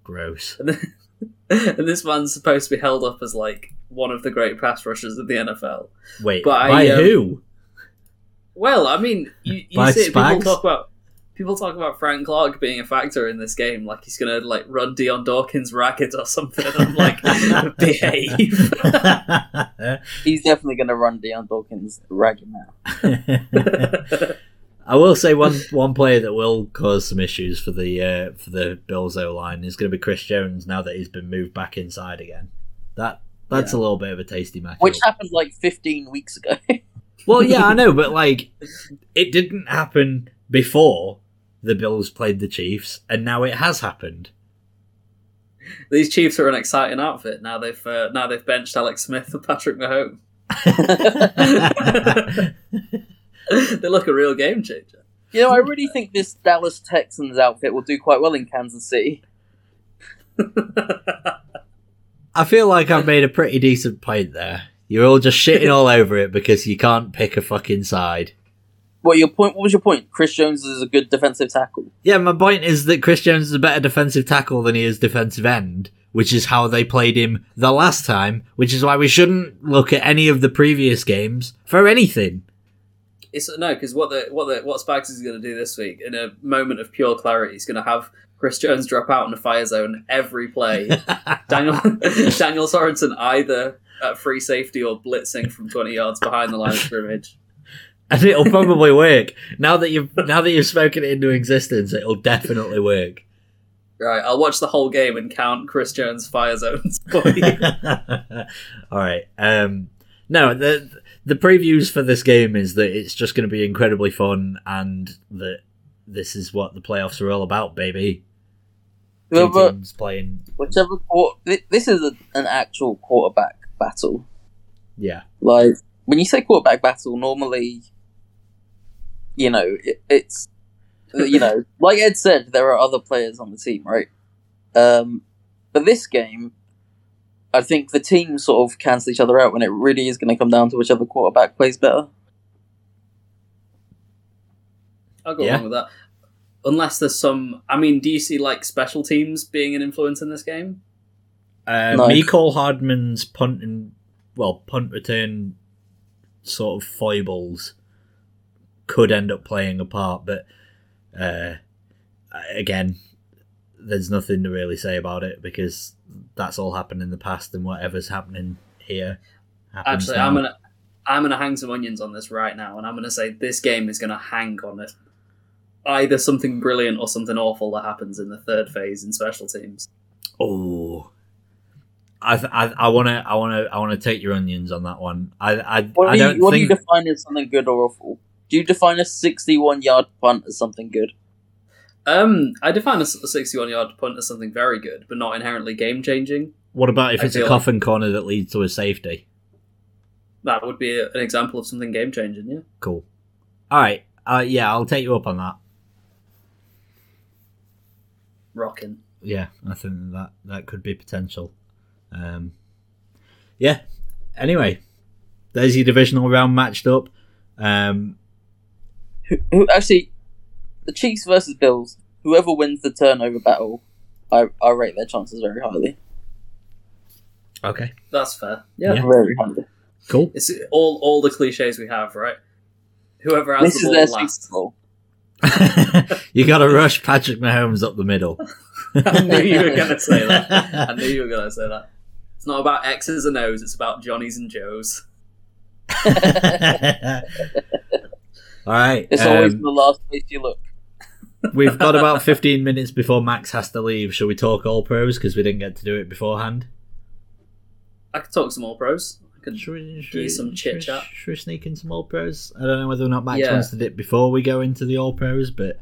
A: Gross.
B: and this man's supposed to be held up as like one of the great pass rushers of the NFL.
A: Wait,
B: But I,
A: by
B: um,
A: who?
B: Well, I mean, you, you see it, people talk about people talk about Frank Clark being a factor in this game, like he's gonna like run Dion Dawkins ragged or something. I'm like, behave.
C: He's definitely going to run Dion Dawkins ragged now.
A: I will say one one player that will cause some issues for the uh, for the Bills O line is going to be Chris Jones now that he's been moved back inside again. That that's
B: Yeah.
A: a little bit of a tasty match.
C: Which happened like 15 weeks ago.
A: Well, yeah, I know, but like it didn't happen before the Bills played the Chiefs, and now it has happened.
B: These Chiefs are an exciting outfit. Now they've uh, now they've benched Alex Smith and Patrick Mahomes. they look a real game changer.
C: you know, I really think this Dallas Texans outfit will do quite well in Kansas City.
A: I feel like I've made a pretty decent point there. You're all just shitting all over it because you can't pick a fucking side.
C: What your point? What was your point? Chris Jones is a good defensive tackle.
A: Yeah, my point is that Chris Jones is a better defensive tackle than he is defensive end, which is how they played him the last time, which is why we shouldn't look at any of the previous games for anything.
B: It's no, because what the what the what Spags is going to do this week in a moment of pure clarity, he's going to have Chris Jones drop out in the fire zone every play. Daniel Daniel Sorensen either at free safety or blitzing from twenty yards behind the line of scrimmage.
A: And it'll probably work. Now that you've now that you've spoken it into existence, it'll definitely work.
B: Right, I'll watch the whole game and count Chris Jones fire zones for you.
A: All right. Um, no, the the previews for this game is that it's just going to be incredibly fun, and that this is what the playoffs are all about, baby. Two
C: Whoever,
A: teams playing.
C: whichever quar- this is a, an actual quarterback battle.
A: Yeah.
C: Like when you say quarterback battle, normally, you know, it, it's you know, like Ed said, there are other players on the team, right? Um, but this game, I think the teams sort of cancel each other out when it really is going to come down to whichever quarterback plays better.
B: I'll go
A: Yeah.
B: along with that. Unless there's some, I mean, do you see like special teams being an influence in this game?
A: Uh,
C: No.
A: Mecole Hardman's punt and well punt return sort of foibles could end up playing a part, but uh, again, there's nothing to really say about it because that's all happened in the past, and whatever's happening here happens
B: Actually,
A: now.
B: I'm gonna, I'm gonna hang some onions on this right now, and I'm gonna say this game is gonna hang on it. Either something brilliant or something awful that happens in the third phase in special teams.
A: Oh. I, th- I I want to I want to I want to take your onions on that one. I I,
C: What,
A: I
C: do,
A: don't
C: you, what
A: think
C: do you define as something good or awful? Do you define a 61 yard punt as something good?
B: Um, I define a 61 yard punt as something very good, but not inherently game changing.
A: What about if
B: I
A: it's a
B: feel
A: coffin corner that leads to a safety?
B: That would be an example of something game changing. Yeah.
A: Cool. All right. Uh, yeah, I'll take you up on that.
B: Rocking.
A: Yeah, I think that that could be potential. Um, yeah. Anyway, there's your divisional round matched up. Um,
C: Who, who actually, the Chiefs versus Bills. Whoever wins the turnover battle, I, I rate their chances very highly.
A: okay.
B: That's fair. Yeah.
A: Yeah.
C: Very highly.
A: Cool.
B: It's all all the cliches we have, right? Whoever has
C: This
B: the
C: is
B: ball
C: their
B: last.
C: Super Bowl.
A: you got to rush Patrick Mahomes up the middle.
B: I knew you were gonna say that. I knew you were going to say that. It's not about X's and O's, it's about Johnny's and Joe's.
A: All right.
C: It's always
A: um,
C: the last place you look.
A: we've got about 15 minutes before Max has to leave. Shall we talk all pros because we didn't get to do it beforehand?
B: I could talk some more pros. I could
A: Should we, should
B: Give you
A: we-
B: some
A: should
B: chit
A: we-
B: chat.
A: Should we sneak in some all pros? I don't know whether or not Max
B: Yeah.
A: wants to dip before we go into the all pros, but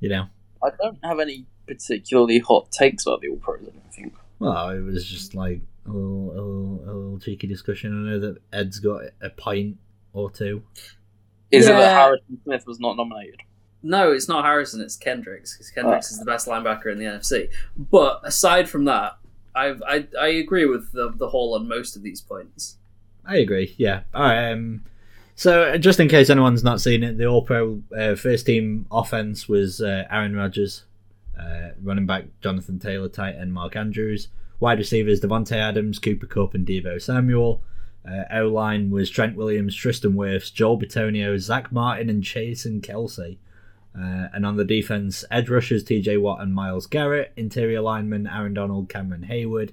A: you know,
C: I don't have any particularly hot takes about the All Pros. I don't think.
A: well, it was just like a little, a little, a little cheeky discussion. I know that Ed's got a pint or two.
C: Is it that Harrison Smith was not nominated?
B: No, it's not Harrison, it's Kendricks, because Kendricks is the best linebacker in the NFC. But aside from that, I've, I I agree with the the whole on most of these points.
A: I agree. Yeah. All right. Um, so, uh, just in case anyone's not seen it, the All Pro uh, first team offense was uh, Aaron Rodgers, uh, running back Jonathan Taylor, tight end Mark Andrews, wide receivers Davante Adams, Cooper Kupp, and Deebo Samuel. Uh, o line was Trent Williams, Tristan Wirfs, Joel Bitonio, Zack Martin, and Jason Kelce. Uh, and on the defense, edge rushers TJ Watt and Myles Garrett, interior linemen Aaron Donald, Cameron Heyward,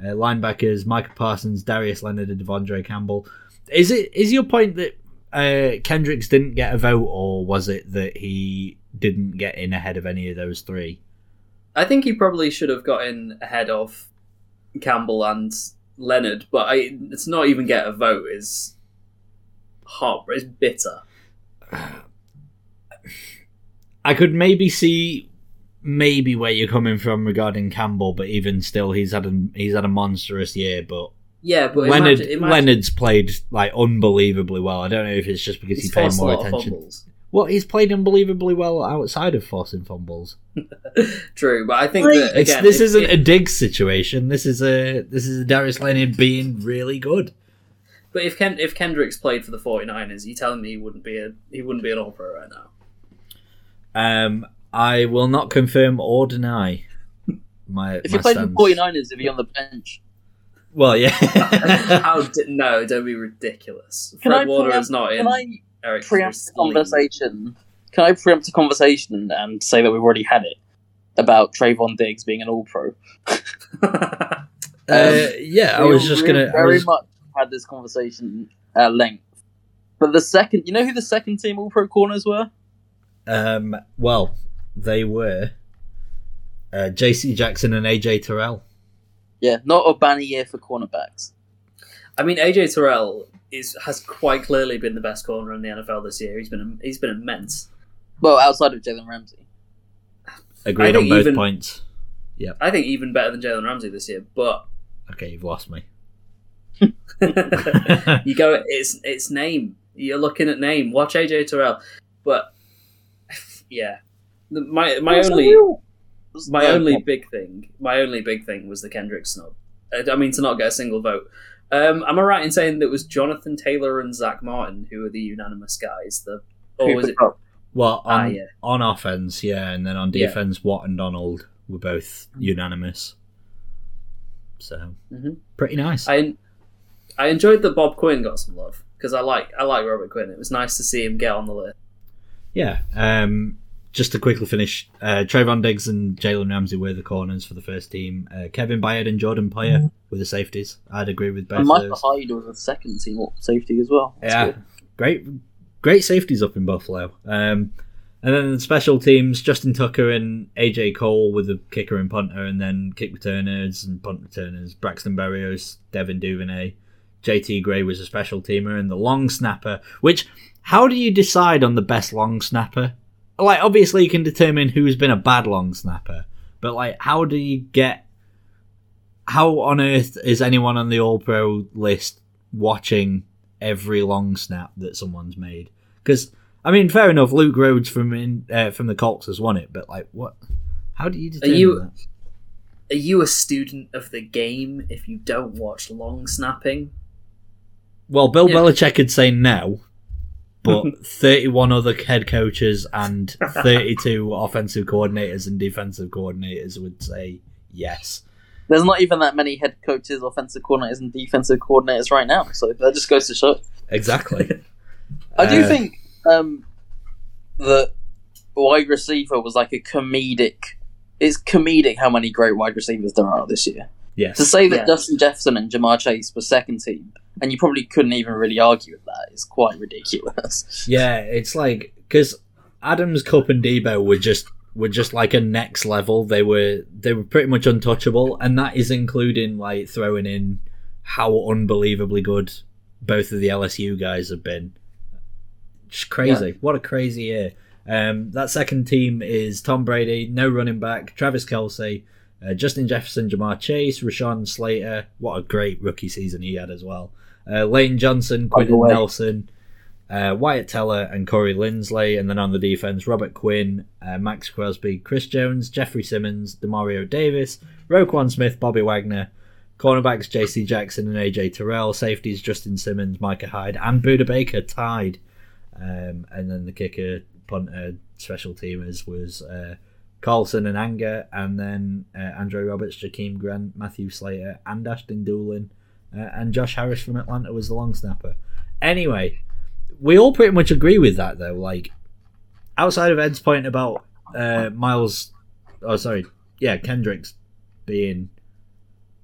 A: uh, linebackers Micah Parsons, Darius Leonard, and De'Vondre Campbell. Is it is your point that uh, Kendricks didn't get a vote, or was it that he didn't get in ahead of any of those three?
B: I think he probably should have got in ahead of Campbell and Leonard, but I, it's not even get a vote is hot. It's bitter.
A: I could maybe see maybe where you're coming from regarding Campbell, but even still, he's had a he's had a monstrous year. But
B: Yeah, but
A: Leonard
B: imagine, imagine
A: Leonard's played like unbelievably well. I don't know if it's just because
B: he's
A: he paid more attention.
B: fumbles.
A: Well, he's played unbelievably well outside of forcing fumbles.
B: True, but I think
C: Right.
B: that
A: It's,
B: again,
A: this
B: if-
A: isn't
B: if-
A: a dig situation. This is a this is a Darius Leonard being really good.
B: But if Ken, if Kendricks played for the 49ers, you telling me he wouldn't be a he wouldn't be an All Pro right now?
A: Um, I will not confirm or deny my.
C: If
A: my
C: you played for
A: stance.
C: 49ers, if you're on the bench,
A: Well, yeah.
B: How di- no? Don't be ridiculous.
C: Can
B: Fred
C: I
B: Warner is not in
C: can I
B: Eric's
C: preempt the conversation? Can I preempt a conversation and say that we've already had it about Trevon Diggs being an All Pro?
A: uh, yeah, I was just gonna. I
C: very
A: was,
C: much had this conversation at length. But the second, you know who the second team All Pro corners were?
A: um, well, they were uh, J.C. Jackson and A.J. Terrell.
C: Yeah, not a banner year for cornerbacks.
B: I mean, AJ Terrell is has quite clearly been the best corner in the NFL this year. He's been he's been immense.
C: Well, outside of Jalen Ramsey.
A: Agreed on both
B: even-
A: points.
B: Yeah, I think even better than Jalen Ramsey this year. But
A: Okay, you've lost me.
B: you go, it's it's name. You're looking at name. Watch AJ Terrell. But yeah, my my
C: What's
B: only my only big thing, my only big thing was the Kendrick snub. I I mean, to not get a single vote. Um, am I right in saying that it was Jonathan Taylor and Zack Martin who were the unanimous guys? The or was it?
A: Well, on
B: Ah, yeah.
A: on offense, yeah, and then on
B: Yeah.
A: defense, Watt and Donald were both unanimous. So
B: Mhm.
A: pretty nice.
B: I I enjoyed that Bob Quinn got some love because I like I like Robert Quinn. It was nice to see him get on the list.
A: Yeah. Um, just to quickly finish, uh, Trevon Diggs and Jalen Ramsey were the corners for the first team. Uh, Kevin Byard and Jordan Poyer were the safeties. I'd agree with both
C: And Michael
A: those.
C: Hyde was a second team safety as well. That's
A: Yeah,
C: good.
A: great, great safeties up in Buffalo. Um, and then the special teams, Justin Tucker and AJ Cole with the kicker and punter, and then kick returners and punt returners, Braxton Berrios, Devin Duvernay, JT Gray was a special teamer, and the long snapper. Which, how do you decide on the best long snapper? Like, obviously, you can determine who's been a bad long snapper, but like, how do you get? How on earth is anyone on the All Pro list watching every long snap that someone's made? Because I mean, fair enough. Luke Rhodes from in, uh, from the Colts has won it, but like, what? How do you determine
B: you-
A: that?
B: Are you a student of the game if you don't watch long snapping?
A: Well, Bill
B: Yeah.
A: Belichick could say no, but 31 other head coaches and 32 offensive coordinators and defensive coordinators would say yes.
C: There's not even that many head coaches, offensive coordinators, and defensive coordinators right now. So that just goes to show.
A: Exactly.
C: I do
A: Uh,
C: think um, the wide receiver was like a comedic. It's comedic how many great wide receivers there are this year.
A: yes.
C: To say that
B: Yeah.
C: Justin Jefferson and Ja'Marr Chase were second team, and you probably couldn't even really argue with that, is quite ridiculous.
A: Yeah, it's like because Adams, Kupp, and Deebo were just were just like a next level. They were they were pretty much untouchable, and that is including like throwing in how unbelievably good both of the LSU guys have been. Just crazy! What a crazy year. Um, that second team is Tom Brady, no running back, Travis Kelce, uh, Justin Jefferson, Ja'Marr Chase, Rashawn Slater. What a great rookie season he had as well. Uh, Lane Johnson,
C: way.
A: Nelson, uh, Wyatt Teller, and Corey Linsley. And then on the defense, Robert Quinn, uh, Maxx Crosby, Chris Jones, Jeffery Simmons, Demario Davis, Roquan Smith, Bobby Wagner. Cornerbacks J.C. Jackson and A.J. Terrell. Safeties Justin Simmons, Micah Hyde, and Budda Baker tied. Um, and then the kicker, punter, special teamers was uh, Carlson and Anger, and then uh, Andre Roberts, Jakeem Grant, Matthew Slater, and Ashton Dulin, uh, and Josh Harris from Atlanta was the long snapper. Anyway, we all pretty much agree with that, though. Like, outside of Ed's point about uh, Miles, oh sorry, yeah, Kendricks being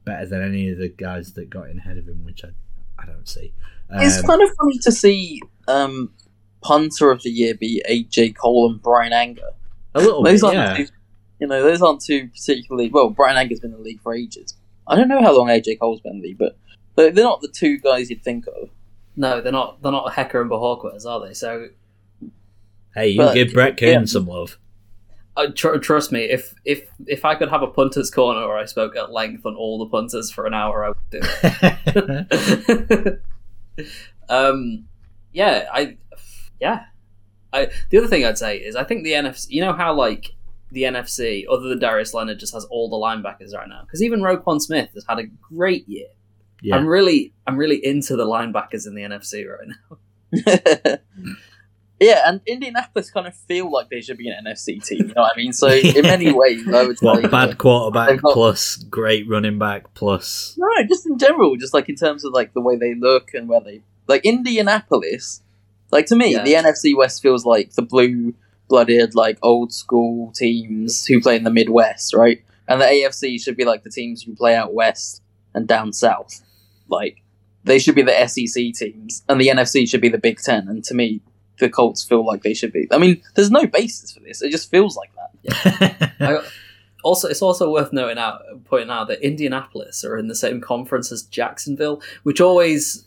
A: better than any of the guys that got in ahead of him, which I, I don't see.
C: It's
A: Um,
C: kind of funny to see um, punter of the year be AJ Cole and Bryan Anger.
A: a little
C: Those
A: bit,
C: aren't
A: yeah.
C: two, you know, those aren't two particularly. Well, Bryan Anger's been in the league for ages. I don't know how long AJ Cole's been in the league, but but they're not the two guys you'd think of.
B: No, they're not. They're not a Hekker and Bojorquez, are they? So
A: Hey, you
C: But-
A: give Brett Kearns
C: yeah.
A: some love.
B: uh, tr- trust me, if if if I could have a punter's corner where I spoke at length on all the punters for an hour, I would do it. um, yeah, I, yeah, I. The other thing I'd say is I think the NFC. You know how like the NFC, other than Darius Leonard, just has all the linebackers right now. Because even Roquan Smith has had a great year.
A: Yeah.
B: I'm really, I'm really into the linebackers in the NFC right now.
C: yeah, and Indianapolis kind of feel like they should be an NFC team. You know what I mean? So in many ways, I would say
A: What bad quarterback
C: got-
A: plus great running back plus
C: No, just in general, just like in terms of like the way they look and where they like Indianapolis. Like to me,
B: Yeah.
C: the NFC West feels like the blue-blooded, like old school teams who play in the Midwest, right? And the AFC should be like the teams who play out west and down south. Like they should be the SEC teams, and the NFC should be the Big Ten. And to me, the Colts feel like they should be. I mean, there's no basis for this; it just feels like that.
B: I, also, it's also worth noting out, pointing out that Indianapolis are in the same conference as Jacksonville, which always,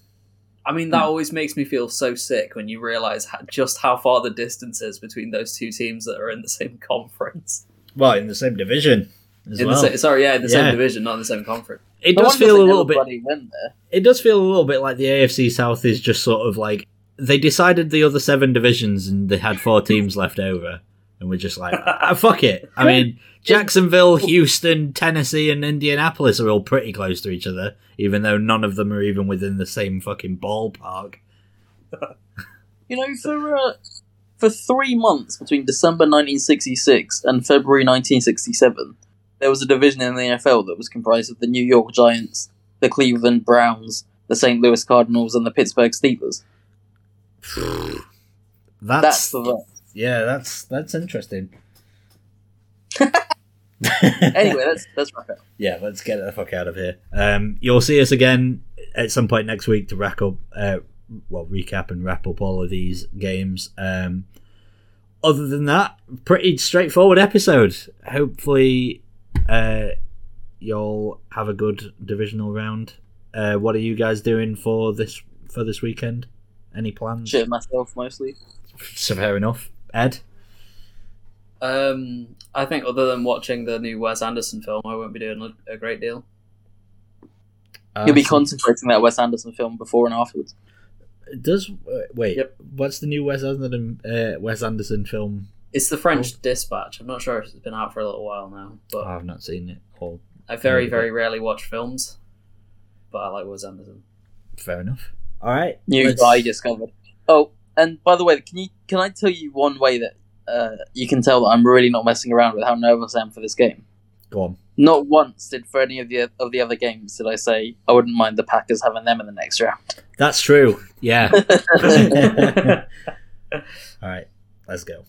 B: I mean, that
C: Hmm.
B: always makes me feel so sick when you realize how, just how far the distance is between those two teams that are in the same conference.
A: well, in the same division as
B: In
A: well.
B: the sa- sorry, yeah, in the
A: Yeah.
B: same division, not in the same conference.
A: It
C: No
A: does feel a little bit
C: bloody win there.
A: it does feel a little bit like the AFC South is just sort of like they decided the other seven divisions and they had four teams left over and we're just like ah, fuck it. I mean Jacksonville, Houston, Tennessee and Indianapolis are all pretty close to each other even though none of them are even within the same fucking ballpark.
C: You know, for uh, for three months between December 1966 and February 1967, there was a division in the NFL that was comprised of the New York Giants, the Cleveland Browns, the St. Louis Cardinals, and the Pittsburgh Steelers.
A: That's,
C: That's the
A: yeah, that's that's interesting.
C: anyway. Let's let's wrap it. up.
A: yeah, let's get the fuck out of here. Um, you'll see us again at some point next week to wrap up, uh, well, recap and wrap up all of these games. Um, other than that, pretty straightforward episode. Hopefully, uh, you'll have a good divisional round. Uh, what are you guys doing for this for this weekend? Any plans?
C: Shit myself mostly.
A: So fair enough. Ed,
B: Um, I think other than watching the new Wes Anderson film, I won't be doing a, a great deal.
C: You'll be
A: Uh,
C: concentrating that Wes Anderson film before and afterwards.
A: Does uh, wait?
B: Yep.
A: What's the new Wes Anderson uh, Wes Anderson film?
B: It's the French Dispatch. I'm not sure if it's been out for a little while now, but
A: I've not seen it. Or
B: I very,
A: Yeah,
B: very rarely watch films. But I like Wes Anderson.
A: fair enough. All right.
C: New
A: let's-
C: guy discovered. Oh, and by the way, can you can I tell you one way that uh, you can tell that I'm really not messing around with how nervous I am for this game?
A: Go on.
C: Not once did for any of the of the other games did I say I wouldn't mind the Packers having them in the next round.
A: That's true. Yeah. All right. Let's go.